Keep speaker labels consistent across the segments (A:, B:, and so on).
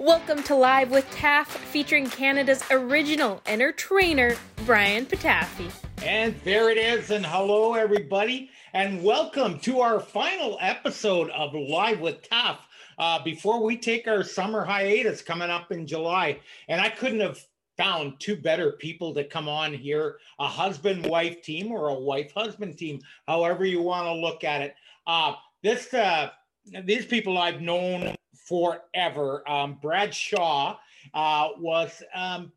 A: Welcome to Live with Taff, featuring Canada's original entertainer, Brian Patafie.
B: And there it is. And hello, everybody. And welcome to our final episode of Live with Taff. Uh, before we take our summer hiatus coming up in July. And I couldn't have found two better people to come on here a husband wife team or a wife husband team, however you want to look at it. Uh, this uh, these people I've known forever. Um, Brad Shaw uh, was um,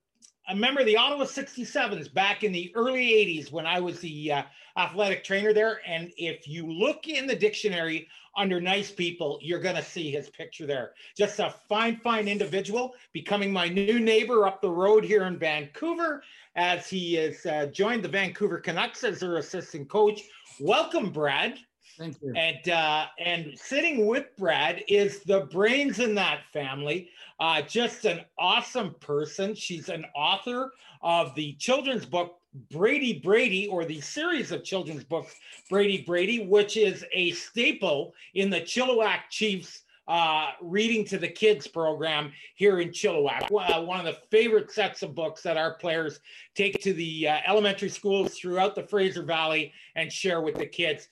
B: a member of the Ottawa 67s back in the early 80s when I was the uh, athletic trainer there. And if you look in the dictionary under nice people, you're going to see his picture there. Just a fine, fine individual, becoming my new neighbor up the road here in Vancouver as he has uh, joined the Vancouver Canucks as their assistant coach. Welcome, Brad.
C: Thank you.
B: And uh, and sitting with Brad is the brains in that family. Uh, just an awesome person. She's an author of the children's book Brady Brady, or the series of children's books Brady Brady, which is a staple in the Chilliwack Chiefs uh, reading to the kids program here in Chilliwack. Uh, one of the favorite sets of books that our players take to the uh, elementary schools throughout the Fraser Valley and share with the kids.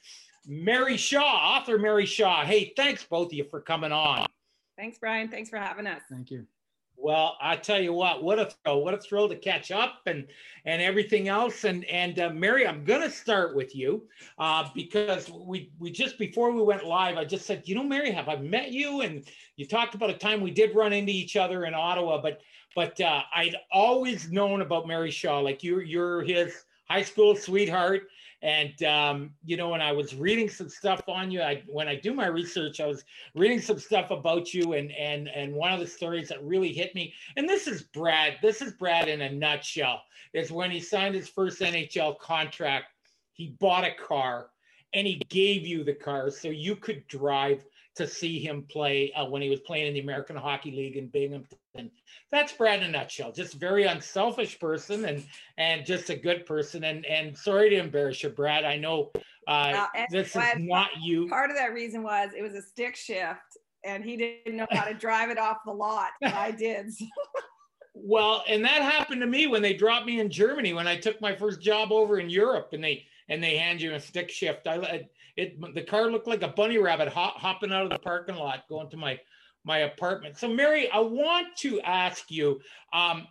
B: Mary Shaw, author Mary Shaw. Hey, thanks both of you for coming on.
D: Thanks, Brian. Thanks for having us.
C: Thank you.
B: Well, I tell you what, what a thrill! What a thrill to catch up and and everything else. And and uh, Mary, I'm gonna start with you uh, because we we just before we went live, I just said, you know, Mary, have I met you? And you talked about a time we did run into each other in Ottawa, but but uh, I'd always known about Mary Shaw, like you you're his high school sweetheart and um, you know, when I was reading some stuff on you, I when I do my research, I was reading some stuff about you, and and and one of the stories that really hit me, and this is Brad. This is Brad in a nutshell. Is when he signed his first NHL contract, he bought a car, and he gave you the car so you could drive to see him play uh, when he was playing in the American Hockey League in Binghamton. That's Brad in a nutshell. Just a very unselfish person and and just a good person. And and sorry to embarrass you, Brad. I know uh, uh this is not you.
D: Part of that reason was it was a stick shift, and he didn't know how to drive it off the lot. I did.
B: well, and that happened to me when they dropped me in Germany when I took my first job over in Europe, and they and they hand you a stick shift. I it the car looked like a bunny rabbit hop, hopping out of the parking lot going to my my apartment. So Mary, I want to ask you. Um,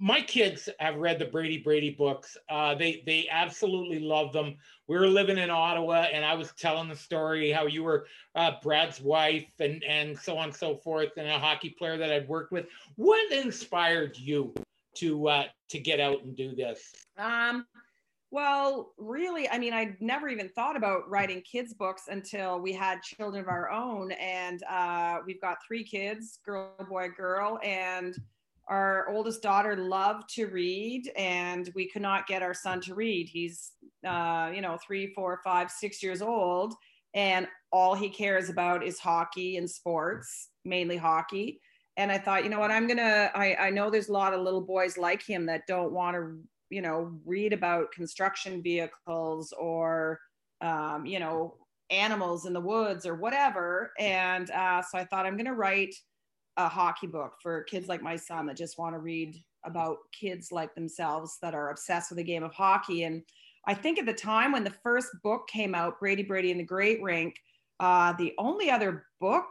B: my kids have read the Brady Brady books. Uh, they they absolutely love them. We were living in Ottawa, and I was telling the story how you were uh, Brad's wife, and and so on and so forth, and a hockey player that I'd worked with. What inspired you to uh, to get out and do this?
D: Um, well, really, I mean, I never even thought about writing kids' books until we had children of our own. And uh, we've got three kids girl, boy, girl. And our oldest daughter loved to read, and we could not get our son to read. He's, uh, you know, three, four, five, six years old. And all he cares about is hockey and sports, mainly hockey. And I thought, you know what, I'm going to, I know there's a lot of little boys like him that don't want to you know read about construction vehicles or um, you know animals in the woods or whatever. And uh, so i thought i'm going to write a hockey book for kids like my son that just want to read about kids like themselves that are obsessed with the game of hockey. And i think at the time when the first book came out brady brady and the great rink uh, the only other book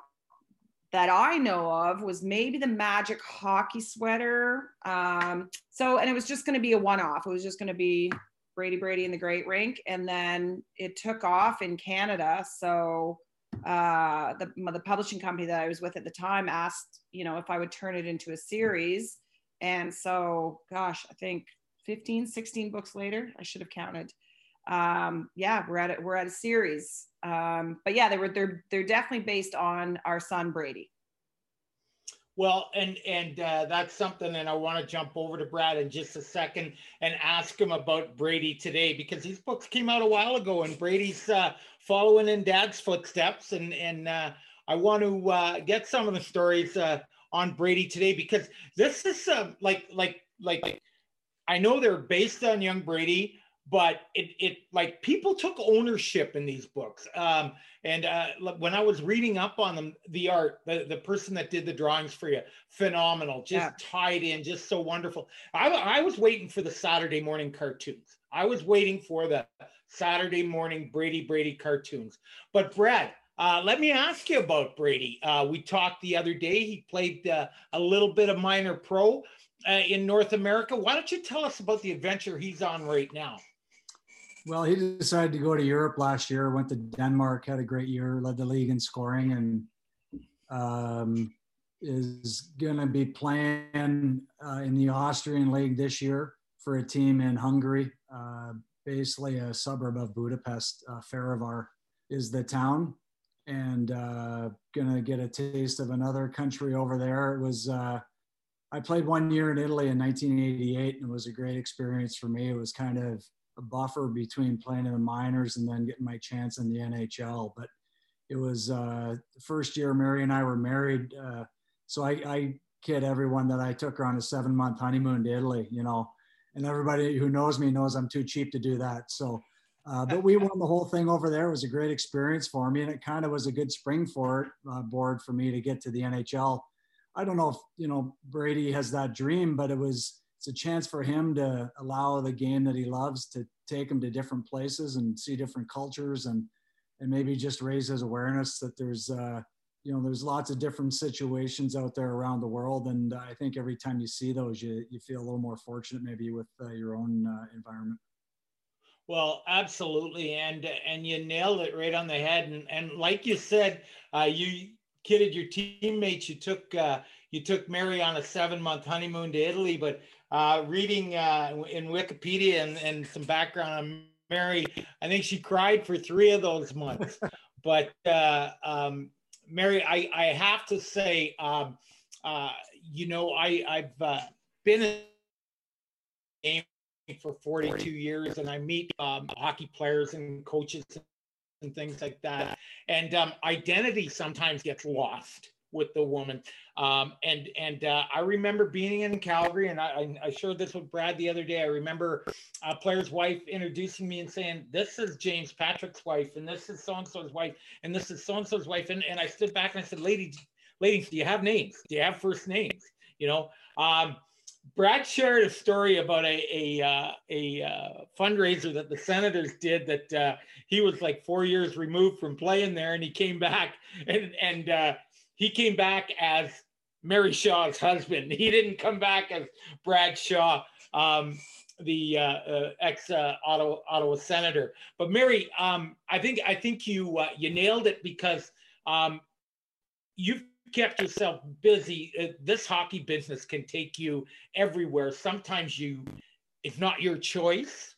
D: that I know of was maybe the magic hockey sweater. Um, so, and it was just going to be a one off. It was just going to be Brady Brady in the Great Rink. And then it took off in Canada. So, uh, the, the publishing company that I was with at the time asked, you know, if I would turn it into a series. And so, gosh, I think 15, 16 books later, I should have counted. Um, yeah, we're at it. We're at a series. Um, but yeah, they were they're they're definitely based on our son Brady.
B: Well, and and uh, that's something, and I want to jump over to Brad in just a second and ask him about Brady today because these books came out a while ago, and Brady's uh, following in Dad's footsteps, and and uh, I want to uh, get some of the stories uh, on Brady today because this is uh, like like like I know they're based on young Brady, but it it like people took ownership in these books. Um, and uh, when I was reading up on them, the art, the, the person that did the drawings for you, phenomenal, just yeah. tied in, just so wonderful. I, I was waiting for the Saturday morning cartoons. I was waiting for the Saturday morning Brady Brady cartoons. But Brad, uh, let me ask you about Brady. Uh, we talked the other day. He played uh, a little bit of minor pro uh, in North America. Why don't you tell us about the adventure he's on right now?
C: Well, he decided to go to Europe last year. Went to Denmark, had a great year, led the league in scoring, and um, is going to be playing uh, in the Austrian league this year for a team in Hungary, uh, basically a suburb of Budapest. Uh, is the town, and uh, going to get a taste of another country over there. It was. Uh, I played one year in Italy in 1988, and it was a great experience for me. It was kind of buffer between playing in the minors and then getting my chance in the NHL. But it was uh, the first year Mary and I were married. Uh, so I, I kid everyone that I took her on a seven month honeymoon to Italy, you know, and everybody who knows me knows I'm too cheap to do that. So, uh, but we won the whole thing over there. It was a great experience for me, and it kind of was a good spring for it, uh, board for me to get to the NHL. I don't know if you know Brady has that dream, but it was it's a chance for him to allow the game that he loves to take him to different places and see different cultures and and maybe just raise his awareness that there's uh, you know there's lots of different situations out there around the world. And i think every time you see those you, you feel a little more fortunate maybe with uh, your own uh, environment.
B: Well absolutely. And and you nailed it right on the head. And and like you said uh, you kidded your teammates. You took uh, you took mary on a seven month honeymoon to italy but uh, reading uh, in Wikipedia and, and some background on Mary, I think she cried for three of those months. but uh, um, Mary, I, I have to say, um, uh, you know, I, I've uh, been in game for 42 years and I meet um, hockey players and coaches and things like that. And um, identity sometimes gets lost with the woman. Um, and and uh, I remember being in Calgary, and I, I showed this with Brad the other day. I remember a player's wife introducing me and saying, "This is James Patrick's wife, and this is so and so's wife, and this is so and so's wife." And and I stood back and I said, "Ladies, ladies, do you have names? Do you have first names? You know." Um, Brad shared a story about a a, uh, a uh, fundraiser that the Senators did. That uh, he was like four years removed from playing there, and he came back and and uh, he came back as Mary Shaw's husband. He didn't come back as Brad Shaw, um, the uh, uh, ex uh, Ottawa, Ottawa senator. But Mary, um, I think I think you uh, you nailed it because um, you've kept yourself busy. Uh, this hockey business can take you everywhere. Sometimes you, it's not your choice,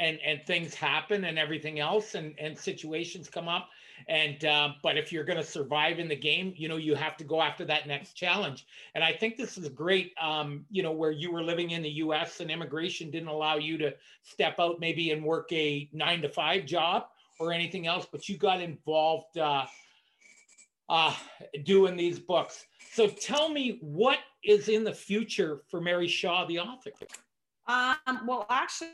B: and and things happen and everything else, and and situations come up and uh, but if you're going to survive in the game, you know you have to go after that next challenge. And I think this is great. Um, you know where you were living in the U.S. and immigration didn't allow you to step out maybe and work a nine to five job or anything else, but you got involved uh, uh, doing these books. So tell me what is in the future for Mary Shaw, the author.
D: Um, well, actually,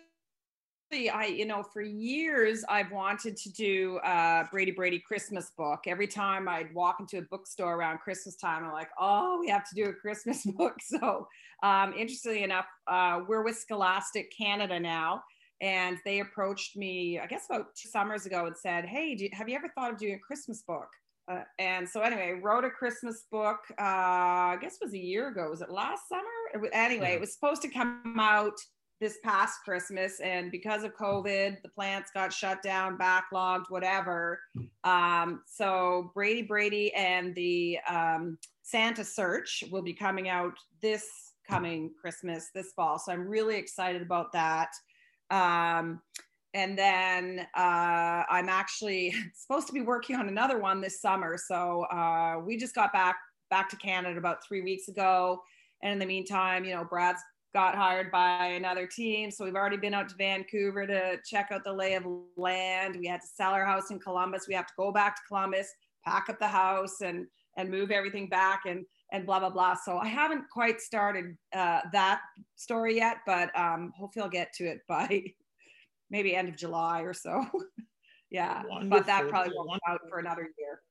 D: I, you know, for years I've wanted to do a Brady Brady Christmas book. Every time I'd walk into a bookstore around Christmas time, I'm like, oh, we have to do a Christmas book. So, um, interestingly enough, uh, we're with Scholastic Canada now, and they approached me, I guess, about two summers ago, and said, hey, you, have you ever thought of doing a Christmas book? Uh, and so anyway, wrote a Christmas book. Uh, I guess it was a year ago. Was it last summer? It anyway, it was supposed to come out this past Christmas, and because of COVID, the plants got shut down, backlogged, whatever. Um, so Brady Brady and the um, Santa Search will be coming out this coming Christmas, this fall. So I'm really excited about that. Um, and then uh, I'm actually supposed to be working on another one this summer. So uh, we just got back back to Canada about three weeks ago. And in the meantime, you know, Brad's got hired by another team. So we've already been out to Vancouver to check out the lay of land. We had to sell our house in Columbus. We have to go back to Columbus, pack up the house and and move everything back and and blah blah blah. So I haven't quite started uh, that story yet, but um, hopefully I'll get to it by maybe end of July or so. yeah,
B: Wonderful.
D: but that probably won't come out for another year.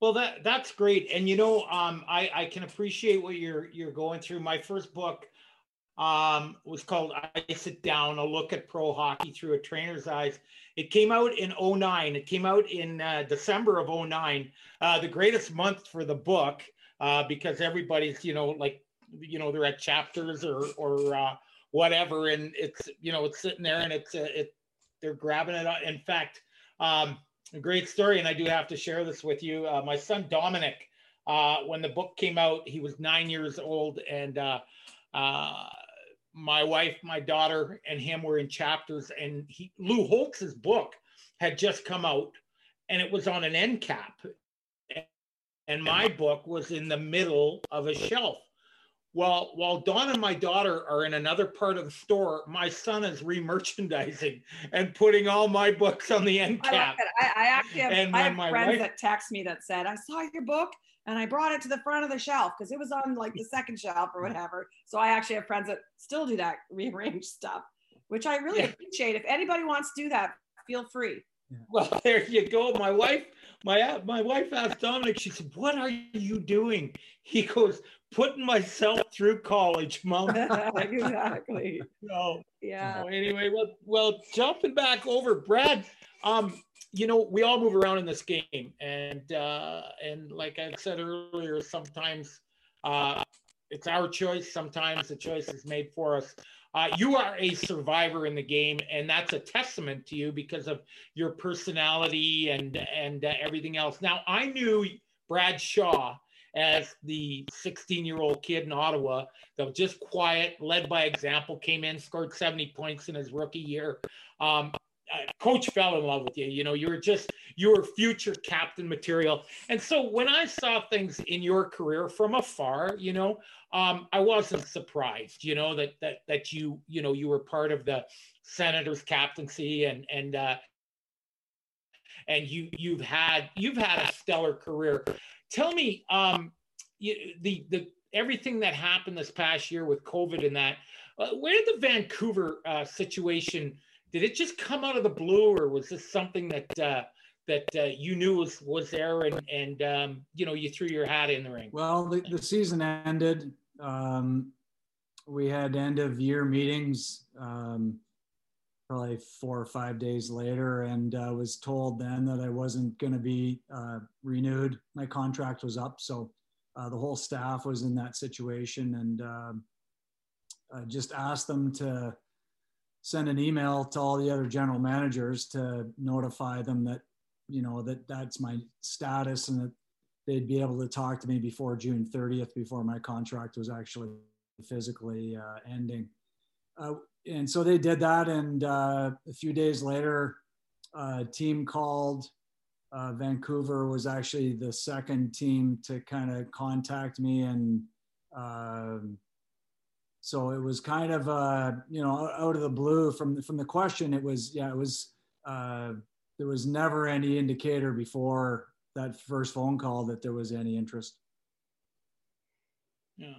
B: Well, that that's great, and you know, um, I I can appreciate what you're you're going through. My first book um, was called "I Sit Down: A Look at Pro Hockey Through a Trainer's Eyes." It came out in 09. It came out in uh, December of 09, uh, the greatest month for the book uh, because everybody's you know like you know they're at chapters or or uh, whatever, and it's you know it's sitting there and it's uh, it they're grabbing it. In fact. Um, a great story, and I do have to share this with you. Uh, my son Dominic, uh, when the book came out, he was nine years old, and uh, uh my wife, my daughter, and him were in chapters. And he, Lou Holtz's book had just come out, and it was on an end cap, and my book was in the middle of a shelf. Well, while Don and my daughter are in another part of the store, my son is remerchandising and putting all my books on the end cap.
D: I, like I, I actually have, and I have friends wife, that text me that said, I saw your book and I brought it to the front of the shelf because it was on like the second shelf or whatever. So I actually have friends that still do that, rearrange stuff, which I really yeah. appreciate. If anybody wants to do that, feel free.
B: Yeah. Well, there you go. My wife, my my wife asked Dominic. She said, "What are you doing?" He goes, "Putting myself through college, mom."
D: exactly.
B: so,
D: yeah.
B: So anyway, well, well, jumping back over, Brad. Um, you know, we all move around in this game, and uh, and like I said earlier, sometimes uh, it's our choice. Sometimes the choice is made for us. Uh, you are a survivor in the game, and that's a testament to you because of your personality and and uh, everything else. Now, I knew Brad Shaw as the 16 year old kid in Ottawa that was just quiet, led by example, came in, scored 70 points in his rookie year. Um, uh, coach fell in love with you. You know, you were just you were future captain material. And so when I saw things in your career from afar, you know, um, I wasn't surprised. You know that that that you you know you were part of the Senators captaincy and and uh, and you you've had you've had a stellar career. Tell me, um, you, the the everything that happened this past year with COVID and that. Uh, where did the Vancouver uh, situation? Did it just come out of the blue, or was this something that uh, that uh, you knew was was there, and and um, you know you threw your hat in the ring?
C: Well, the, the season ended. Um, we had end of year meetings. Um, probably four or five days later and uh, was told then that I wasn't going to be uh, renewed. My contract was up. So uh, the whole staff was in that situation and um, I just asked them to send an email to all the other general managers to notify them that you know that that's my status and that they'd be able to talk to me before June 30th before my contract was actually physically uh, ending. Uh, and so they did that, and uh, a few days later, a team called. Uh, Vancouver was actually the second team to kind of contact me and um, so it was kind of uh, you know out of the blue from from the question. It was yeah, it was uh, there was never any indicator before that first phone call that there was any interest.
B: Yeah,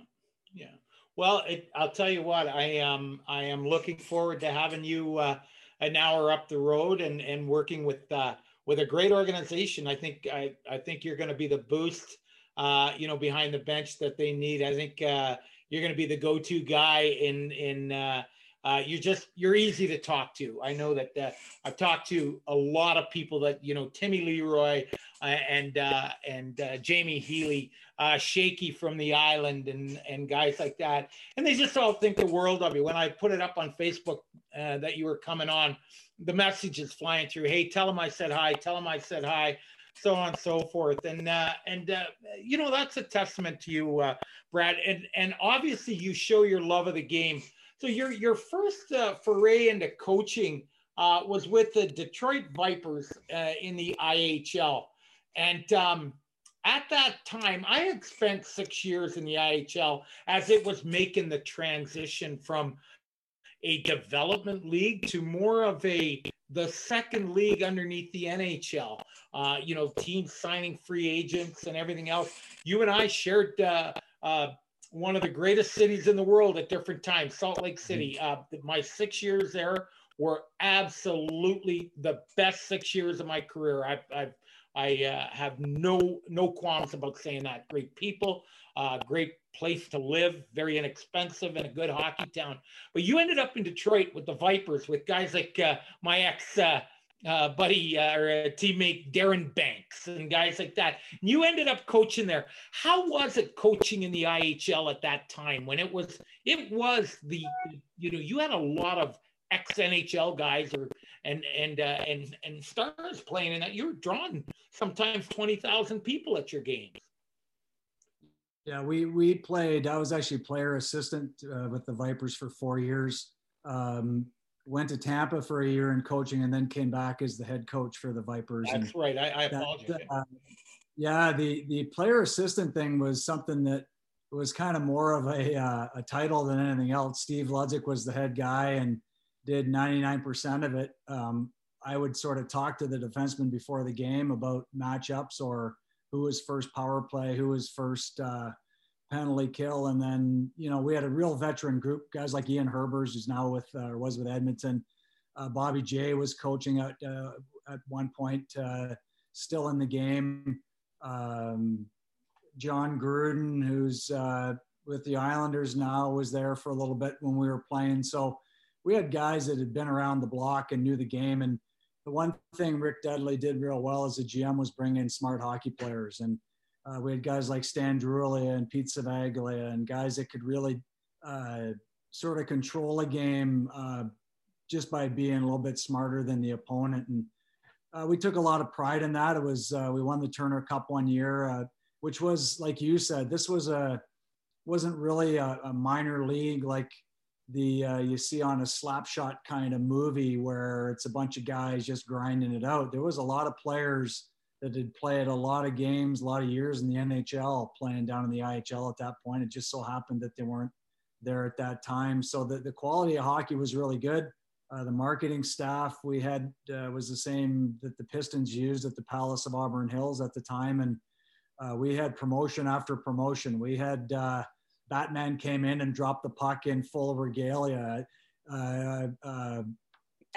B: yeah. Well, it, I'll tell you what. I am I am looking forward to having you uh, an hour up the road and and working with uh, with a great organization. I think I I think you're going to be the boost. Uh, you know, behind the bench that they need. I think uh, you're going to be the go-to guy in in uh, uh, you're just you're easy to talk to. I know that uh, I've talked to a lot of people that you know Timmy Leroy uh, and uh, and uh, Jamie Healy, uh, Shaky from the Island, and and guys like that, and they just all think the world of you. When I put it up on Facebook that you were coming on, the message is flying through. Hey, tell them I said hi. Tell them I said hi so on and so forth. And uh, and uh, you know that's a testament to you, uh, Brad. And and obviously you show your love of the game. So your your first uh, foray into coaching uh, was with the Detroit Vipers uh, in the IHL, and um, at that time I had spent six years in the IHL as it was making the transition from a development league to more of a the second league underneath the NHL. Uh, you know, teams signing free agents and everything else. You and I shared uh, uh, one of the greatest cities in the world at different times, Salt Lake City. Mm-hmm. Uh, my six years there were absolutely the best six years of my career. I've, I've I uh, have no no qualms about saying that. Great people, uh, great place to live, very inexpensive, and a good hockey town. But you ended up in Detroit with the Vipers, with guys like uh, my ex uh, buddy uh, or teammate Darren Banks and guys like that. And you ended up coaching there. How was it coaching in the IHL at that time when it was it was the you know you had a lot of ex NHL guys or and and uh, and and stars playing in that. You're drawing sometimes twenty thousand people at your games.
C: Yeah, we we played. I was actually player assistant uh, with the Vipers for four years. Um, went to Tampa for a year in coaching, and then came back as the head coach for the Vipers.
B: That's
C: and
B: right. I, I apologize. That, uh,
C: yeah, the the player assistant thing was something that was kind of more of a uh, a title than anything else. Steve Ludzik was the head guy, and did 99% of it. Um, I would sort of talk to the defenseman before the game about matchups or who was first power play, who was first uh, penalty kill, and then you know we had a real veteran group, guys like Ian Herbers, who's now with uh, was with Edmonton. Uh, Bobby J was coaching at uh, at one point, uh, still in the game. Um, John Gruden, who's uh, with the Islanders now, was there for a little bit when we were playing. So we had guys that had been around the block and knew the game. And the one thing Rick Dudley did real well as a GM was bring in smart hockey players. And uh, we had guys like Stan Drulia and Pete Ciavaglia and guys that could really uh, sort of control a game uh, just by being a little bit smarter than the opponent. And uh, we took a lot of pride in that. It was uh, we won the Turner Cup one year, uh, which was like you said, this was a wasn't really a, a minor league like the you see on a slapshot kind of movie where it's a bunch of guys just grinding it out. There was a lot of players that had played a lot of games, a lot of years in the NHL, playing down in the IHL at that point. It just so happened that they weren't there at that time. So the, the quality of hockey was really good. Uh, the marketing staff we had uh, was the same that the Pistons used at the Palace of Auburn Hills at the time, and uh, we had promotion after promotion. We had uh, Batman came in and dropped the puck in full regalia.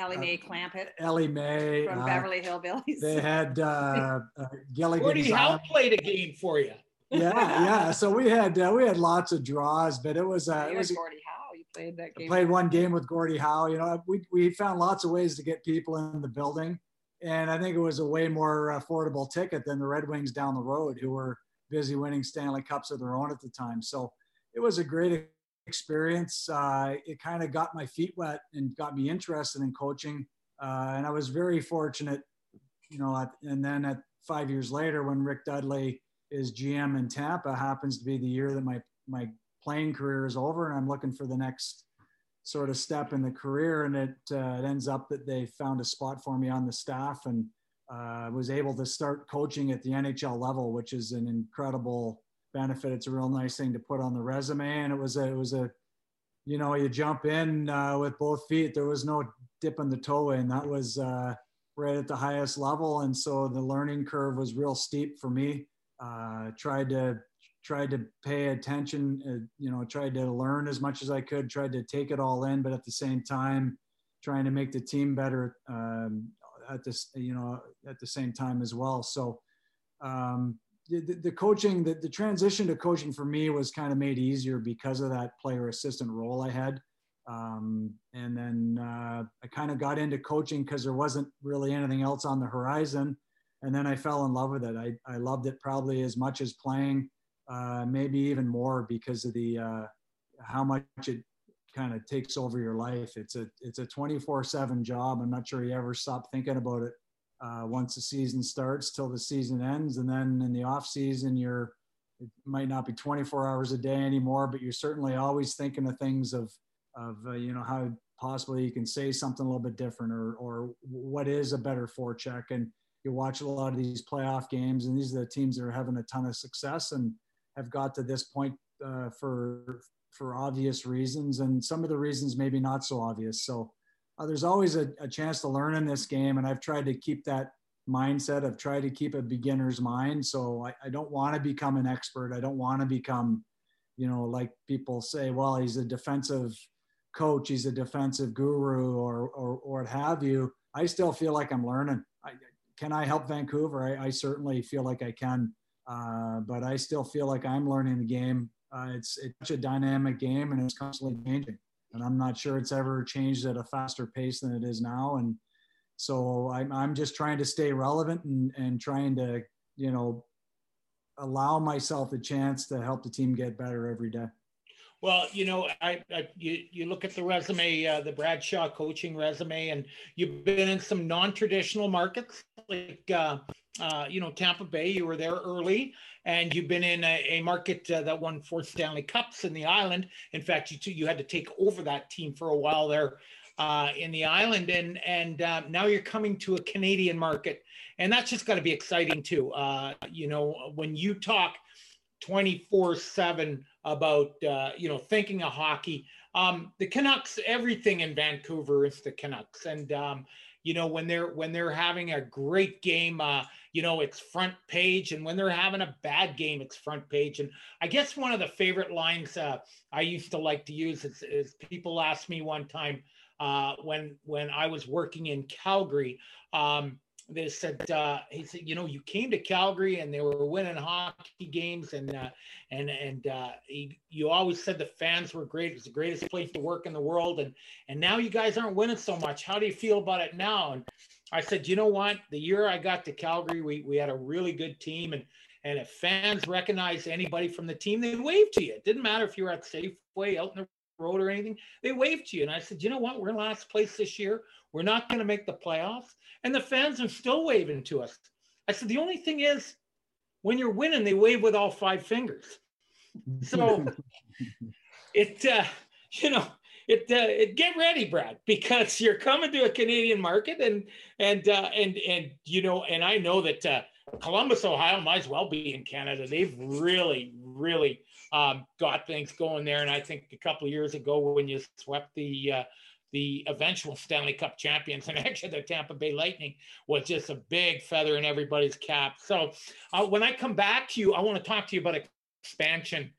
C: Uh, uh,
D: Ellie Mae Clampett.
C: Ellie Mae
D: from uh, Beverly Hillbillies.
C: They had uh, uh, Gilligan.
B: Gordie Howe played a game for you.
C: yeah, yeah. So we had uh, we had lots of draws, but it was uh, it was
D: Gordie Howe. You played that game.
C: Played one game with Gordie Howe. You know, we we found lots of ways to get people in the building, and I think it was a way more affordable ticket than the Red Wings down the road, who were busy winning Stanley Cups of their own at the time. So it was a great experience. Uh, it kind of got my feet wet and got me interested in coaching. Uh, and I was very fortunate, you know, at, and then at five years later, when Rick Dudley is GM in Tampa, happens to be the year that my, my playing career is over and I'm looking for the next sort of step in the career. And it, uh, it ends up that they found a spot for me on the staff and uh, was able to start coaching at the NHL level, which is an incredible benefit. It's a real nice thing to put on the resume. And it was a, it was a, you know, you jump in uh, with both feet. There was no dipping the toe in. That was uh, right at the highest level. And so the learning curve was real steep for me. Uh, tried to tried to pay attention. Uh, you know, tried to learn as much as I could. Tried to take it all in, but at the same time, trying to make the team better um, at this. You know, at the same time as well. So. Um, the, coaching, the, the transition to coaching for me was kind of made easier because of that player assistant role I had. Um, and then uh, I kind of got into coaching because there wasn't really anything else on the horizon. And then I fell in love with it. I, I loved it probably as much as playing, uh, maybe even more because of the uh, how much it kind of takes over your life. It's a it's a 24/7 job. I'm not sure you ever stop thinking about it uh, once the season starts till the season ends. And then in the off season, you're, it might not be 24 hours a day anymore, but you're certainly always thinking of things of, of uh, you know, how possibly you can say something a little bit different or, or what is a better forecheck. And you watch a lot of these playoff games and these are the teams that are having a ton of success and have got to this point uh, for, for obvious reasons. And some of the reasons maybe not so obvious. So uh, there's always a, a, chance to learn in this game. And I've tried to keep that mindset. I've tried to keep a beginner's mind. So I, I don't want to become an expert. I don't want to become, you know, like people say, well, he's a defensive coach, he's a defensive guru or, or, or what have you. I still feel like I'm learning. I, can I help Vancouver? I, I certainly feel like I can, uh, but I still feel like I'm learning the game. Uh, it's it's such a dynamic game and it's constantly changing, and I'm not sure it's ever changed at a faster pace than it is now. And so I'm I'm just trying to stay relevant and and trying to you know allow myself the chance to help the team get better every day.
B: Well, you know, I, I you you look at the resume, uh, the Brad Shaw coaching resume, and you've been in some non-traditional markets like uh, uh, you know Tampa Bay. You were there early, and you've been in a, a market uh, that won four Stanley Cups in the island. In fact, you too, you had to take over that team for a while there uh, in the island, and and uh, now you're coming to a Canadian market, and that's just got to be exciting too. Uh you know, when you talk 24 7 about uh, you know thinking of hockey um, the canucks everything in vancouver is the canucks and um, you know when they're when they're having a great game uh, you know it's front page and when they're having a bad game it's front page. And i guess one of the favorite lines uh, i used to like to use is, is people asked me one time uh, when when i was working in calgary um, they said uh, he said you know you came to Calgary and they were winning hockey games and uh, and and uh, he, you always said the fans were great. It was the greatest place to work in the world and and now you guys aren't winning so much. How do you feel about it now? And I said you know what? The year I got to Calgary, we we had a really good team and and if fans recognized anybody from the team, they waved to you. It didn't matter if you were at Safeway out in the road or anything. They waved to you. And I said, you know what? We're in last place this year. We're not going to make the playoffs. And the fans are still waving to us. I said, the only thing is, when you're winning, they wave with all five fingers. So it, uh, you know, it, uh, it get ready, Brad, because you're coming to a Canadian market, and and uh, and and you know, and I know that uh, Columbus, Ohio, might as well be in Canada. They've really, really um, got things going there, and I think a couple of years ago when you swept the uh, the eventual Stanley Cup champions, and actually the Tampa Bay Lightning was just a big feather in everybody's cap. So uh, when I come back to you, I want to talk to you about expansion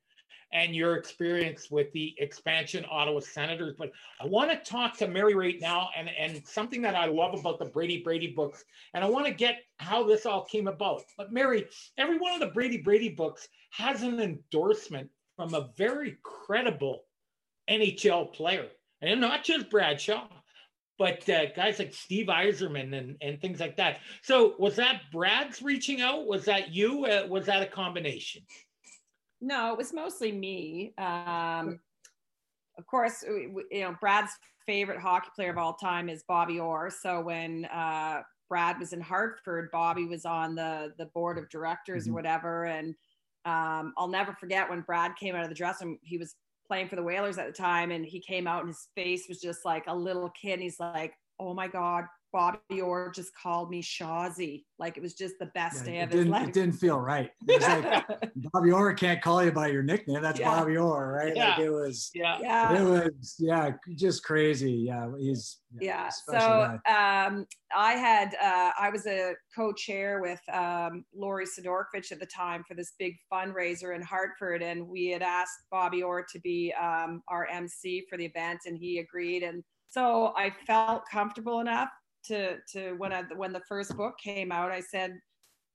B: and your experience with the expansion Ottawa Senators. But I want to talk to Mary right now, and, and something that I love about the Brady Brady books, and I want to get how this all came about. But Mary, every one of the Brady Brady books has an endorsement from a very credible NHL player and not just Brad Shaw, but uh, guys like Steve Yzerman and, and things like that. So was that Brad's reaching out? Was that you? Uh, was that a combination?
D: No, it was mostly me. Um, of course, you know, Brad's favorite hockey player of all time is Bobby Orr. So when uh, Brad was in Hartford, Bobby was on the the board of directors mm-hmm. or whatever. And um, I'll never forget when Brad came out of the dressing room. He was playing for the Whalers at the time, and he came out and his face was just like a little kid. And he's like, "Oh my God, Bobby Orr just called me Shawzy. Like it was just the best yeah, day of his life.
C: It didn't feel right. It was like Bobby Orr can't call you by your nickname. That's yeah. Bobby Orr, right?
B: Yeah.
C: Like it was
B: yeah.
D: yeah.
C: It was yeah, just crazy. Yeah. He's
D: yeah. So um I had uh I was a co-chair with um Lori Sidorkiewicz at the time for this big fundraiser in Hartford. And we had asked Bobby Orr to be um our MC for the event and he agreed. And so I felt comfortable enough to to when I when the first book came out, I said,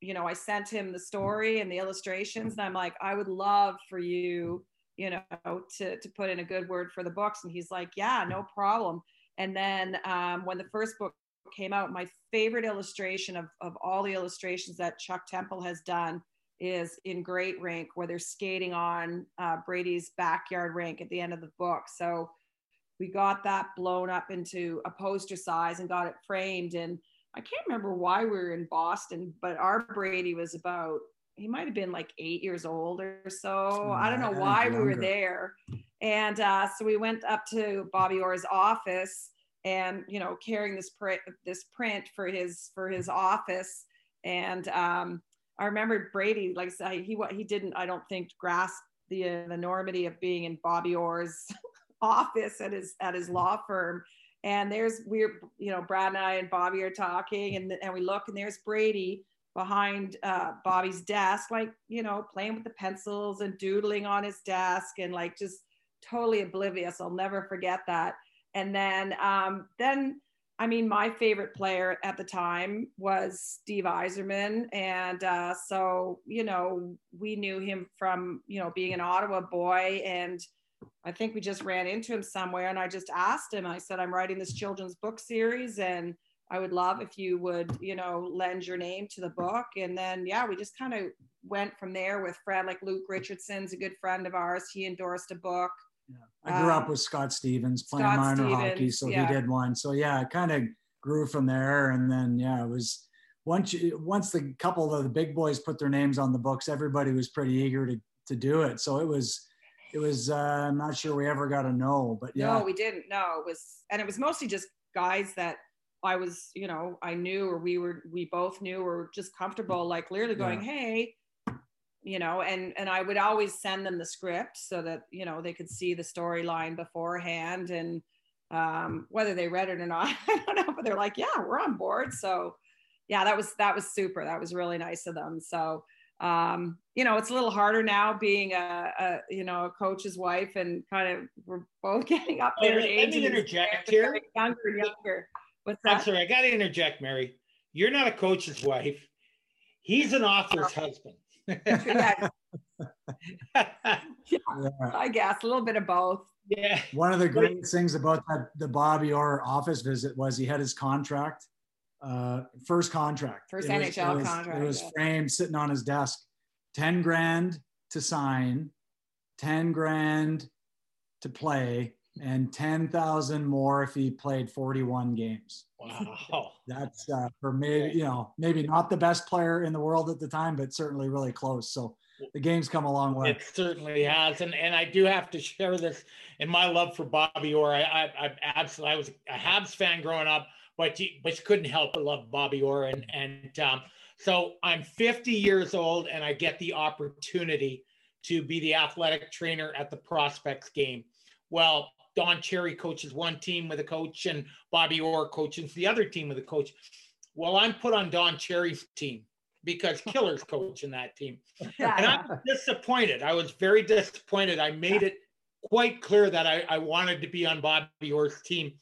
D: you know, I sent him the story and the illustrations, and I'm like, I would love for you, you know, to to put in a good word for the books. And he's like, yeah, no problem. And then um, when the first book came out, my favorite illustration of of all the illustrations that Chuck Temple has done is in Great Rink, where they're skating on uh, Brady's backyard rink at the end of the book. So we got that blown up into a poster size and got it framed. And I can't remember why we were in Boston, but our Brady was about, he might have been like eight years old or so. I don't know why we were there. And uh, so we went up to Bobby Orr's office and, you know, carrying this print, this print for his, for his office. And um, I remember Brady, like I said, he, he didn't, I don't think grasp the enormity of being in Bobby Orr's office at his at his law firm and there's we're you know brad and i and bobby are talking and, and we look and there's brady behind uh, bobby's desk like you know playing with the pencils and doodling on his desk and like just totally oblivious. I'll never forget that. And then, um, then, I mean, my favorite player at the time was Steve Yzerman. And uh, so, you know, we knew him from, you know, being an Ottawa boy. And I think we just ran into him somewhere. And I just asked him, I said, I'm writing this children's book series and I would love if you would, you know, lend your name to the book. And then, yeah, we just kind of went from there with Fred, like Luke Richardson's a good friend of ours. He endorsed a book.
C: Yeah. I grew um, up with Scott Stevens playing Scott minor Stevens, hockey, so yeah. he did one. So yeah, it kind of grew from there. And then yeah, it was once you, once the couple of the big boys put their names on the books, everybody was pretty eager to to do it. So it was it was uh, I'm not sure we ever got to know, but yeah.
D: No, we didn't. No, it was and it was mostly just guys that I was, you know, I knew or we were we both knew or just comfortable, like literally going, yeah. hey, you know and and i would always send them the script so that you know they could see the storyline beforehand and um, whether they read it or not i don't know but they're like yeah we're on board so yeah that was that was super that was really nice of them so um, you know it's a little harder now being a, a, you know a coach's wife and kind of we're both getting up there oh,
B: in age let me interject here
D: younger and younger
B: What's that? i'm sorry i gotta interject mary you're not a coach's wife he's an author's oh. husband yeah.
D: I guess a little bit of both.
B: Yeah.
C: One of the great things about that, the Bobby Orr office visit was he had his contract, uh, first contract.
D: First it NHL
C: was, it was,
D: contract.
C: It was yeah. framed sitting on his desk, 10 grand to sign, 10 grand to play, and 10,000 more if he played 41 games.
B: Wow.
C: That's uh, for maybe, you know, maybe not the best player in the world at the time, but certainly really close. So the game's come a long way.
B: It certainly has. And, and I do have to share this in my love for Bobby Orr. I, I, I absolutely, I was a Habs fan growing up, but you, but you couldn't help but love Bobby Orr. And, and um, so I'm 50 years old and I get the opportunity to be the athletic trainer at the prospects game. Well, Don Cherry coaches one team with a coach and Bobby Orr coaches the other team with a coach. Well, I'm put on Don Cherry's team because Killer's coaching that team. And I'm disappointed. I was very disappointed. I made it quite clear that I, I wanted to be on Bobby Orr's team.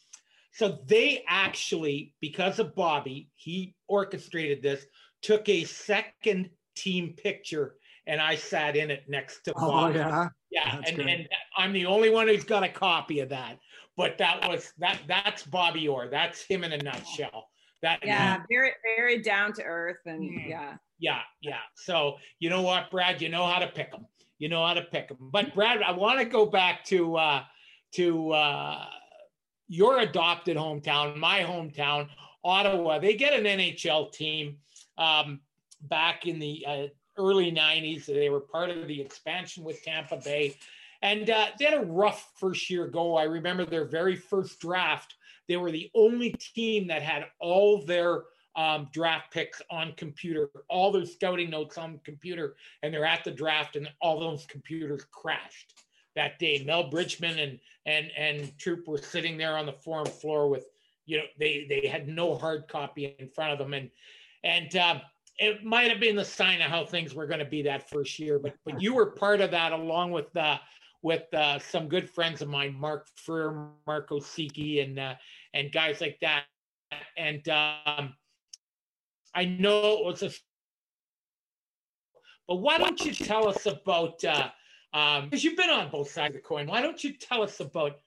B: So they actually, because of Bobby, he orchestrated this, took a second team picture and I sat in it next to
C: oh,
B: Bobby.
C: Yeah,
B: yeah, and, and I'm the only one who's got a copy of that. But that was that that's Bobby Orr. That's him in a nutshell. That
D: yeah, very very down to earth and yeah.
B: Yeah, yeah. So you know what, Brad, you know how to pick them. You know how to pick them. But Brad, I want to go back to uh to uh your adopted hometown, my hometown, Ottawa. They get an NHL team um back in the uh, early 90s. They were part of the expansion with Tampa Bay. And uh, they had a rough first year go. I remember their very first draft. They were the only team that had all their um, draft picks on computer, all their scouting notes on computer, and they're at the draft, and all those computers crashed that day. Mel Bridgman and and and Troop were sitting there on the forum floor with, you know, they they had no hard copy in front of them, and and uh, it might have been the sign of how things were going to be that first year. But but you were part of that along with uh, with uh, some good friends of mine, Mark Freer, Marco Siki, and uh, and guys like that. And um, I know it was a. But why don't you tell us about? Because um, you've been on both sides of the coin. Why don't you tell us about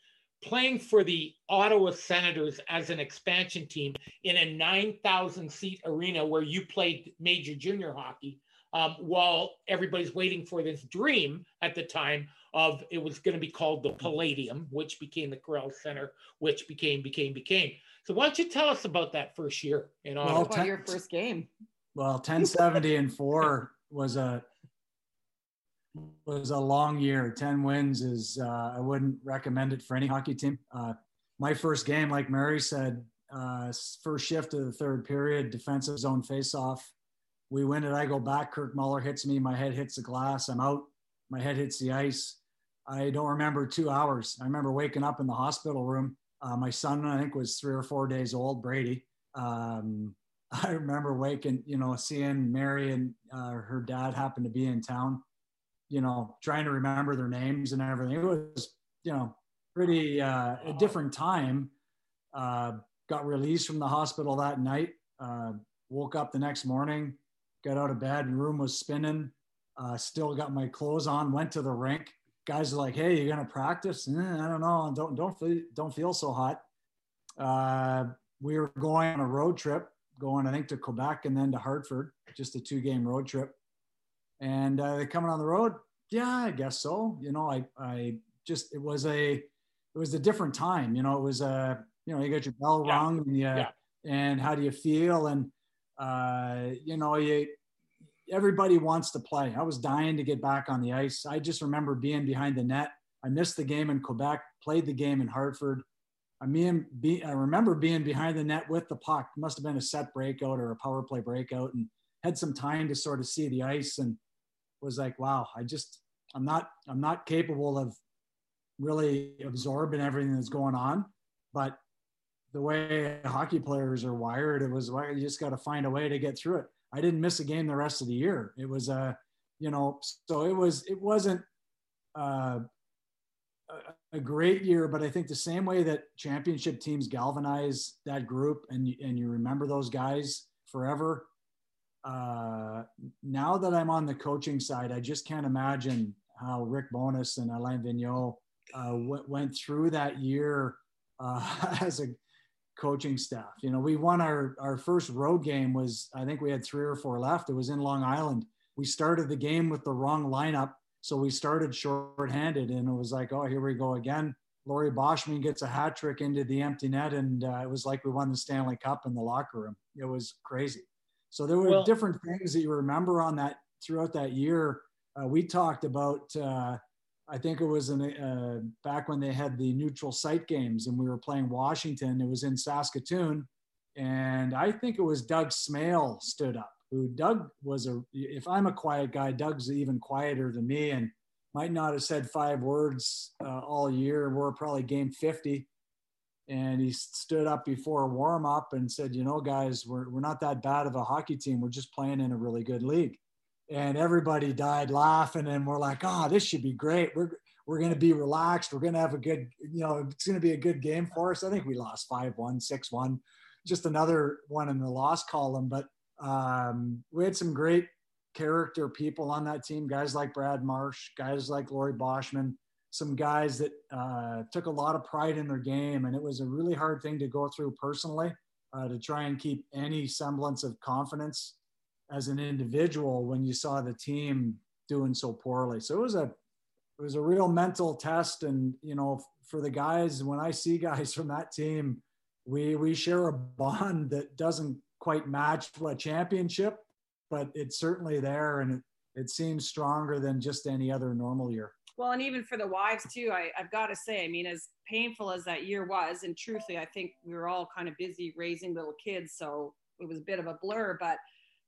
B: playing for the Ottawa Senators as an expansion team in a 9,000 seat arena where you played major junior hockey um, while everybody's waiting for this dream at the time of it was going to be called the Palladium, which became the Corel Center, which became, became, became. So why don't you tell us about that first year in Ottawa?
D: Well, ten, your first game?
C: Well, 1070 and four was a was a long year. 10 wins is, uh, I wouldn't recommend it for any hockey team. Uh, my first game, like Mary said, uh, first shift of the third period, defensive zone faceoff. We win it. I go back. Kirk Muller hits me. My head hits the glass. I'm out. My head hits the ice. I don't remember two hours. I remember waking up in the hospital room. Uh, my son, I think, was three or four days old, Brady. Um, I remember waking, you know, seeing Mary and uh, her dad happened to be in town you know, trying to remember their names and everything. It was you know, pretty uh, a different time. Uh, got released from the hospital that night. Uh, woke up the next morning, got out of bed, room was spinning. Uh, still got my clothes on. Went to the rink. Guys are like, "Hey, you're gonna practice?" Eh, I don't know. Don't don't feel, don't feel so hot. Uh, we were going on a road trip, going I think to Quebec and then to Hartford, just a two game road trip. And uh, coming on the road, yeah, I guess so. You know, I I just it was a it was a different time. You know, it was a you know you got your bell
B: Yeah.
C: rung and you,
B: Yeah.
C: and how do you feel and uh, you know you everybody wants to play. I was dying to get back on the ice. I just remember being behind the net. I missed the game in Quebec, played the game in Hartford. I mean, be, I remember being behind the net with the puck. Must have been a set breakout or a power play breakout, and had some time to sort of see the ice, and was like, wow, I just, I'm not, I'm not capable of really absorbing everything that's going on. But the way hockey players are wired, it was why you just got to find a way to get through it. I didn't miss a game the rest of the year. It was a, uh, you know, so it was, it wasn't uh, a, a great year, but I think the same way that championship teams galvanize that group and, and you remember those guys forever. Uh, now that I'm on the coaching side, I just can't imagine how Rick Bowness and Alain Vigneault uh, w- went through that year uh, as a coaching staff. You know, we won our, our first road game was, I think we had three or four left. It was in Long Island. We started the game with the wrong lineup. So we started shorthanded and it was like, oh, here we go again. Laurie Boschman gets a hat trick into the empty net. And uh, it was like we won the Stanley Cup in the locker room. It was crazy. So there were
B: Well-
C: different things that you remember on that throughout that year. Uh, we talked about, uh, I think it was in, uh, back when they had the neutral site games and we were playing Washington. It was in Saskatoon, and I think it was Doug Smail stood up. Who Doug was a. If I'm a quiet guy, Doug's even quieter than me, and might not have said five words uh, all year. We're probably game 50, and he stood up before warm up and said, "You know, guys, we're we're not that bad of a hockey team. We're just playing in a really good league." and everybody died laughing and we're like oh this should be great we're we're going to be relaxed we're going to have a good you know it's going to be a good game for us i think we lost 5-1 6-1 just another one in the loss column but um, we had some great character people on that team guys like brad marsh guys like Laurie boschman some guys that uh, took a lot of pride in their game and it was a really hard thing to go through personally uh, to try and keep any semblance of confidence as an individual when you saw the team doing so poorly. So it was a it was a real mental test and you know for the guys when I see guys from that team we we share a bond that doesn't quite match for a championship but it's certainly there and it, it seems stronger than just any other normal year.
D: Well, and even for the wives too, I, I've got to say, I mean, as painful as that year was, and truthfully, I think we were all kind of busy raising little kids, so it was a bit of a blur. But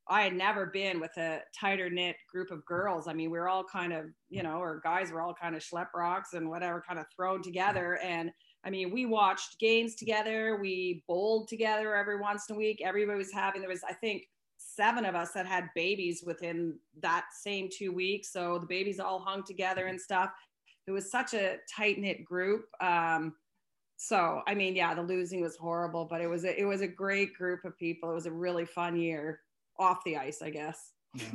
D: I had never been with a tighter knit group of girls. I mean, we were all kind of, you know, or guys were all kind of schlep rocks and whatever, kind of thrown together. And I mean, we watched games together, we bowled together every once in a week. Everybody was having, there was, I think, seven of us that had babies within that same two weeks. So the babies all hung together and stuff. It was such a tight knit group. Um, so I mean, yeah, the losing was horrible, but it was a, it was a great group of people. It was a really fun year off the ice, I guess.
C: Yeah.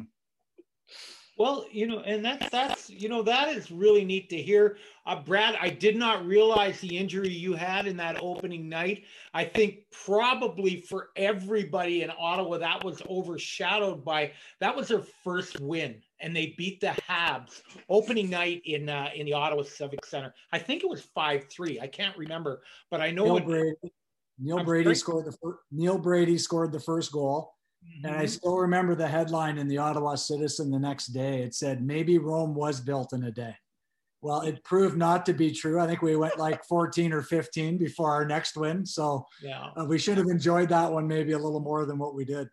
B: Well, you know, and that's that's you know that is really neat to hear. Uh, Brad, I did not realize the injury you had in that opening night. I think probably for everybody in Ottawa, that was overshadowed by that was their first win, and they beat the Habs opening night in uh, in the Ottawa Civic Center. I think it was five three. I can't remember, but I know
C: Neil
B: it.
C: Brady, Neil Brady scored the fir- Neil Brady scored the first goal. And I
B: Mhm.
C: still remember the headline in the Ottawa Citizen the next day. It said, maybe Rome was built in a day. Well, it proved not to be true. I think we went like 14 or 15 before our next win. So
B: yeah.
C: uh, we should have enjoyed that one maybe a little more than what we did.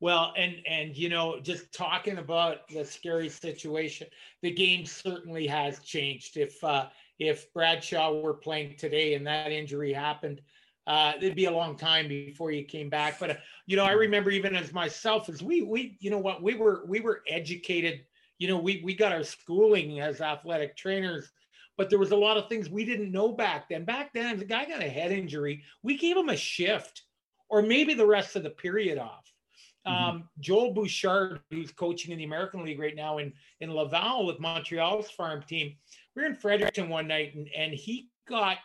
B: Well, and and you know, just talking about the scary situation, the game certainly has changed. If uh, if Brad Shaw were playing today and that injury happened, uh, it'd be a long time before you came back. But uh, you know, I remember even as myself, as we we you know what we were we were educated. You know, we we got our schooling as athletic trainers but there was a lot of things we didn't know back then. Back then, if the guy got a head injury, we gave him a shift or maybe the rest of the period off. Mm-hmm. Um, Joel Bouchard, who's coaching in the American League right now in, in Laval with Montreal's farm team, we were in Fredericton one night and, and he got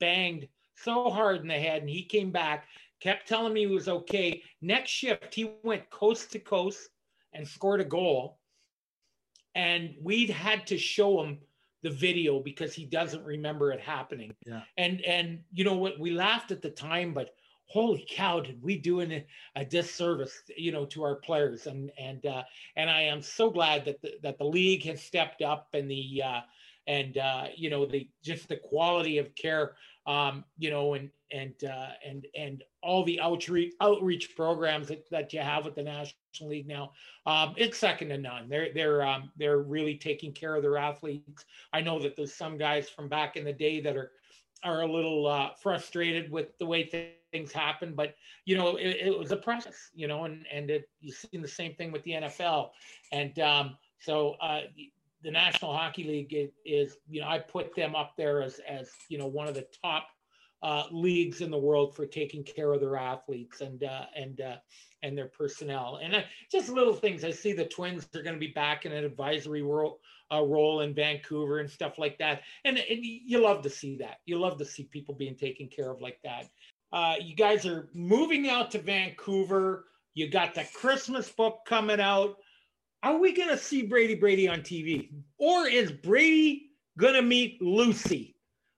B: banged so hard in the head and he came back, kept telling me he was okay. Next shift, he went coast to coast and scored a goal. And we'd had to show him the video because he doesn't remember it happening.
C: Yeah.
B: And and you know what we laughed at the time, but holy cow, did we do an, a disservice, you know, to our players? And and uh, and I am so glad that the, that the league has stepped up and the uh, and uh, you know the just the quality of care, um, you know, and and uh, and and all the outreach outreach programs that, that you have with the National League now, um, it's second to none. They're they're um, they're really taking care of their athletes. I know that there's some guys from back in the day that are are a little uh, frustrated with the way things happen, but you know it, it, was a process, you know, and and it, you've seen the same thing with the NFL, and um, so uh, the National Hockey League is, is, you know I put them up there as as you know one of the top uh, leagues in the world for taking care of their athletes and uh, and uh, and their personnel. And just little things. I see the Twins are going to be back in an advisory role, uh, role in Vancouver and stuff like that. And, and, you love to see that. You love to see people being taken care of like that. Uh, you guys are moving out to Vancouver. You got the Christmas book coming out. Are we going to see Brady Brady on TV? Or is Brady going to meet Lucy?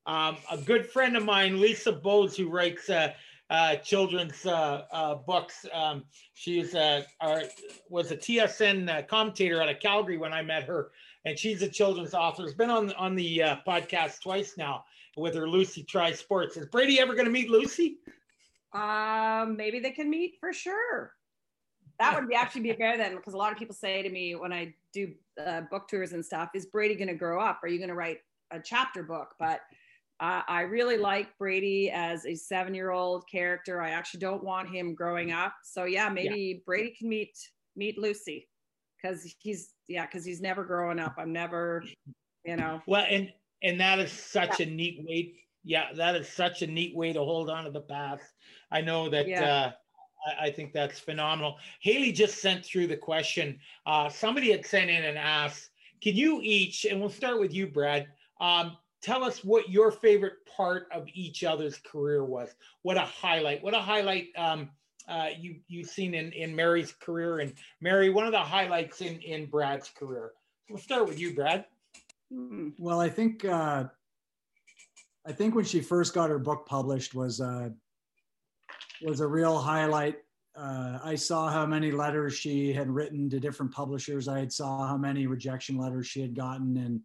B: Um, a good friend of mine, Lisa Bowes, who writes uh, uh, children's uh, uh, books. Um, she's uh, our, was a TSN uh, commentator out of Calgary when I met her, and she's a children's author. Has been on on the podcast twice now with her Lucy Try Sports. Is Brady ever going to meet Lucy?
D: Um, maybe they can meet for sure. That would be actually be better then, because a lot of people say to me when I do uh, book tours and stuff, "Is Brady going to grow up? Are you going to write a chapter book?" But uh, I really like Brady as a seven year old character. I actually don't want him growing up. So yeah, maybe yeah. Brady can meet meet Lucy because he's yeah because he's never growing up. I'm never you know.
B: Well, and and that is such yeah. a neat way. Yeah, that is such a neat way to hold on to the past. I know that. Yeah. Uh, I, I think that's phenomenal. Haley just sent through the question. Uh, somebody had sent in and asked, "Can you each?" And we'll start with you, Brad. Um, tell us what your favorite part of each other's career was. What a highlight! What a highlight um, uh, you you've seen in in Mary's career, and Mary, one of the highlights in in Brad's career. we'll start with you, Brad.
C: Hmm. Well, I think uh, I think when she first got her book published was uh, was a real highlight. Uh, I saw how many letters she had written to different publishers. I had saw how many rejection letters she had gotten, and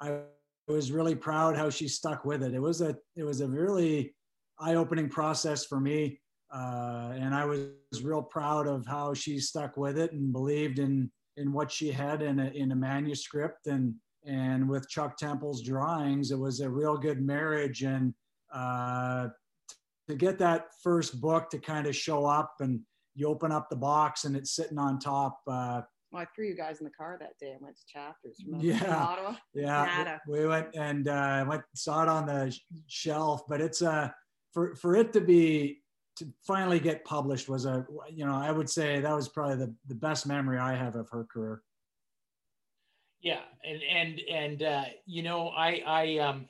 C: I was really proud how she stuck with it. It was a it was a really eye-opening process for me, uh, and I was real proud of how she stuck with it and believed in in what she had in a, in a manuscript and and with Chuck Temple's drawings, it was a real good marriage. And uh, to get that first book to kind of show up and you open up the box and it's sitting on top. Uh,
D: well, I threw you guys in the car that day. I went to Chapters
C: from yeah, Ottawa. Yeah, we went and uh, went saw it on the shelf. But it's uh, for for it to be to finally get published was a you know I would say that was probably the the best memory I have of her career.
B: Yeah, and and and uh, you know I I um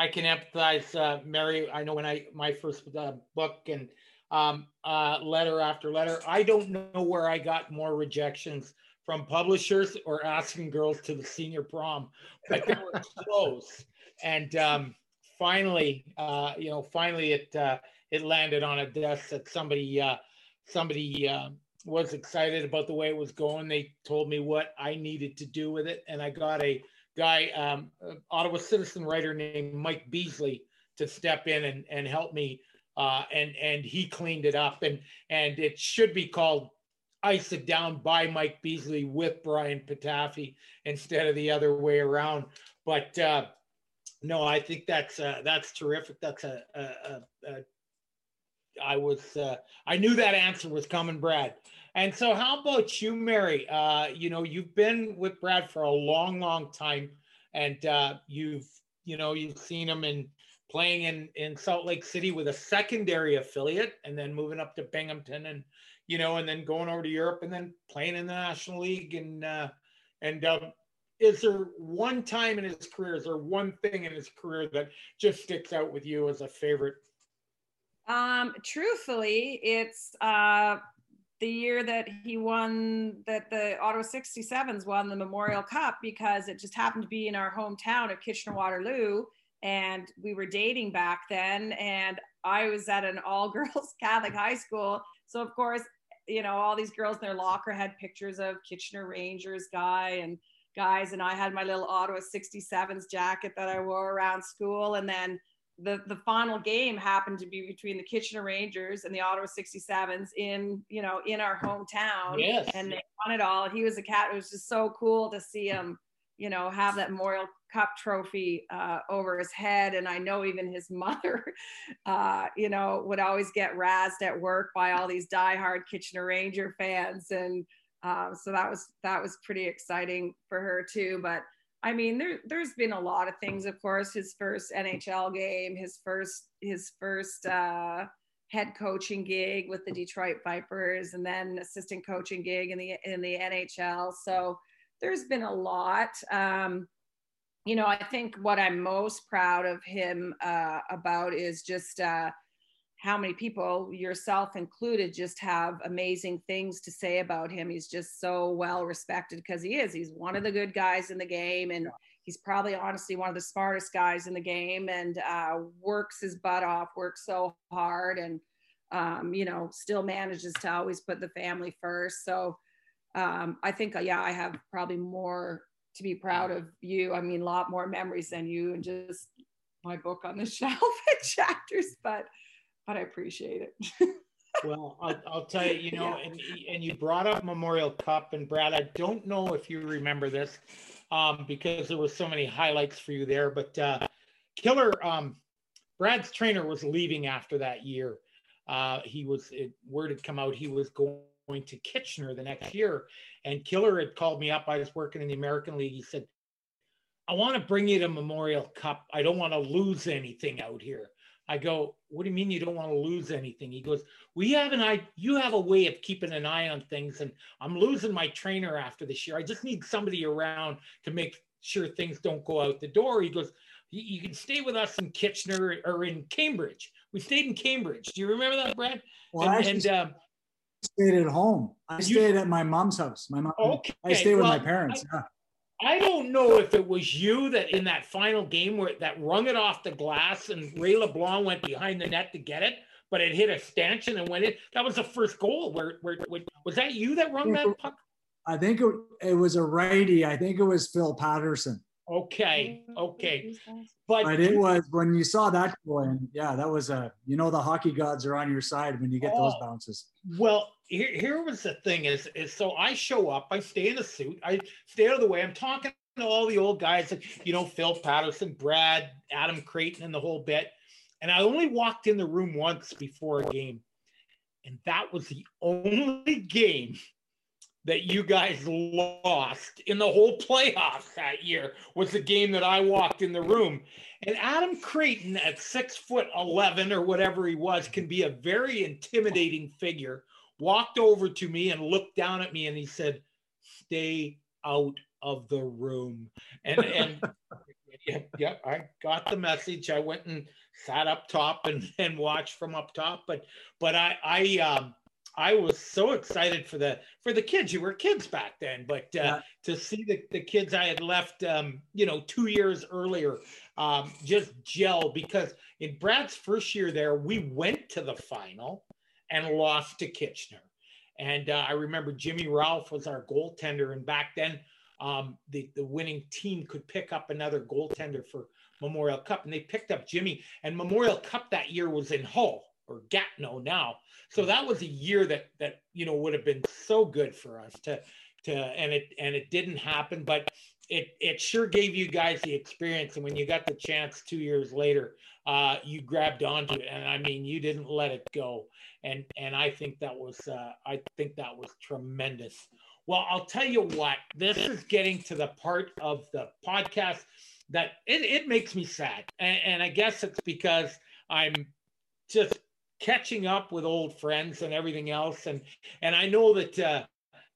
B: I can empathize, uh, Mary. I know when I my first uh, book and um, uh, letter after letter. I don't know where I got more rejections from publishers or asking girls to the senior prom, but they were close. And um, finally, uh, you know, finally it uh, it landed on a desk that somebody uh, somebody uh, was excited about the way it was going. They told me what I needed to do with it, and I got a guy, um, Ottawa citizen writer named Mike Beasley, to step in and, and help me uh, and and he cleaned it up, and and it should be called "Ice It Down" by Mike Beasley with Brian Patafie instead of the other way around. But uh, no, I think that's uh, that's terrific. That's a, a, a, a I was uh, I knew that answer was coming, Brad. And so, how about you, Mary? Uh, you know, you've been with Brad for a long, long time. and uh, you've you know you've seen him in playing in in Salt Lake City with a secondary affiliate, and then moving up to Binghamton, and you know, and then going over to Europe, and then playing in the National League, and uh, and um, is there one time in his career, is there one thing in his career that just sticks out with you as a favorite?
D: Um, truthfully, it's uh, the year that he won, that the Ottawa 67s won the Memorial Cup because it just happened to be in our hometown of Kitchener Waterloo. And we were dating back then. And I was at an all girls Catholic high school. So, of course, you know, all these girls in their locker had pictures of Kitchener Rangers guy and guys and I had my little Ottawa 67s jacket that I wore around school and then the the final game happened to be between the Kitchener Rangers and the Ottawa 67s in you know in our hometown.
B: Yes.
D: and they won it all. He was a cat. It was just so cool to see him you know have that Memorial Cup trophy uh, over his head. And I know even his mother uh, you know would always get razzed at work by all these diehard Kitchener Ranger fans. And um, so that was that was pretty exciting for her too. But I mean, there there's been a lot of things. Of course, his first NHL game, his first his first uh, head coaching gig with the Detroit Vipers, and then assistant coaching gig in the in the NHL. So there's been a lot. Um, you know, I think what I'm most proud of him uh, about is just uh, how many people, yourself included, just have amazing things to say about him. He's just so well respected because he is. He's one of the good guys in the game, and he's probably honestly one of the smartest guys in the game, and uh, works his butt off, works so hard, and um, you know, still manages to always put the family first. So um, I think, uh, yeah, I have probably more to be proud of you. I mean, a lot more memories than you, and just my book on the shelf and chapters, but but I appreciate it.
B: well, I'll, I'll, tell you, you know, yeah. and, and you brought up Memorial Cup, and Brad, I don't know if you remember this um, because there were so many highlights for you there, but uh, Killer, um, Brad's trainer was leaving after that year. Uh, he was, it, word had come out, he was going to Kitchener the next year. And Killer had called me up. I was working in the American League. He said, I want to bring you to Memorial Cup. I don't want to lose anything out here. I go, what do you mean you don't want to lose anything? He goes, we have an eye, you have a way of keeping an eye on things. And I'm losing my trainer after this year. I just need somebody around to make sure things don't go out the door. He goes, you can stay with us in Kitchener or in Cambridge. We stayed in Cambridge. Do you remember that, Brad?
C: Well, and, I and um, stayed at home. I you, stayed at my mom's house. My mom. Okay. I stayed with well, my parents. I, yeah.
B: I don't know if it was you that in that final game where that rung it off the glass and Ray LeBlanc went behind the net to get it, but it hit a stanchion and went in. That was the first goal. Where, where, where was that you that rung that puck?
C: I think it, it was a righty. I think it was Phil Patterson.
B: Okay, okay,
C: but, but it was when you saw that going. Yeah, that was a. You know, the hockey gods are on your side when you get oh, those bounces.
B: Well, here, here was the thing: is is so I show up, I stay in a suit, I stay out of the way. I'm talking to all the old guys, you know, Phil Patterson, Brad, Adam Creighton, and the whole bit. And I only walked in the room once before a game, and that was the only game that you guys lost in the whole playoffs that year was the game that I walked in the room. And Adam Creighton at six foot 11 or whatever he was can be a very intimidating figure. Walked over to me and looked down at me and he said, Stay out of the room. And, and, yeah, yeah, I got the message. I went and sat up top and, and watched from up top. But, but I, I, um, I was so excited for the for the kids. You were kids back then, but uh, yeah. to see the, the kids I had left, um, you know, two years earlier, um, just gel because in Brad's first year there, we went to the final and lost to Kitchener. And uh, I remember Jimmy Ralph was our goaltender, and back then um, the the winning team could pick up another goaltender for Memorial Cup, and they picked up Jimmy. And Memorial Cup that year was in Hull or Gatineau now. So that was a year that that you know would have been so good for us to to and it and it didn't happen, but it it sure gave you guys the experience. And when you got the chance two years later, uh, you grabbed onto it, and I mean you didn't let it go. And and I think that was uh, I think that was tremendous Well, I'll tell you what, this is getting to the part of the podcast that it, it makes me sad. And, and I guess it's because I'm just catching up with old friends and everything else. And, and I know that, uh,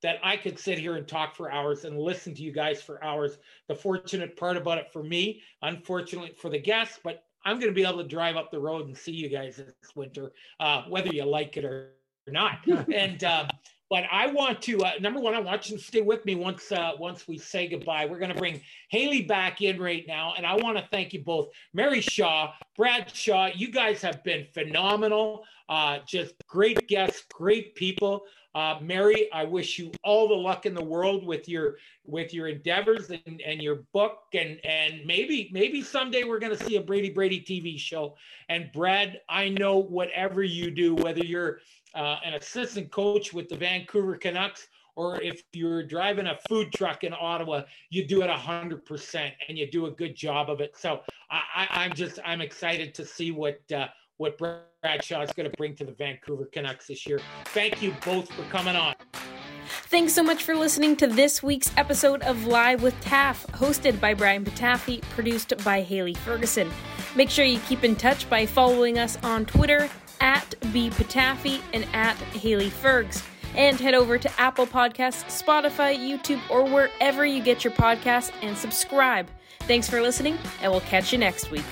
B: that I could sit here and talk for hours and listen to you guys for hours. The fortunate part about it for me, unfortunately for the guests, but I'm going to be able to drive up the road and see you guys this winter, uh, whether you like it or not. and um, but I want to uh, number one, I want you to stay with me once uh, once we say goodbye. We're going to bring Haley back in right now, and I want to thank you both, Mary Shaw, Brad Shaw. You guys have been phenomenal. Uh, just great guests, great people. Uh, Mary, I wish you all the luck in the world with your with your endeavors and, and your book, and and maybe maybe someday we're going to see a Brady Brady TV show. And Brad, I know whatever you do, whether you're uh, an assistant coach with the Vancouver Canucks or if you're driving a food truck in Ottawa, you do it hundred percent and you do a good job of it. So I, am just I'm excited to see what uh, what Brad Shaw is going to bring to the Vancouver Canucks this year. Thank you both for coming on.
A: Thanks so much for listening to this week's episode of Live with Taff, hosted by Brian Patafie, produced by Haley Ferguson. Make sure you keep in touch by following us on Twitter at B Patafie and at Haley Fergs. And head over to Apple Podcasts, Spotify, YouTube, or wherever you get your podcasts and subscribe. Thanks for listening, and we'll catch you next week.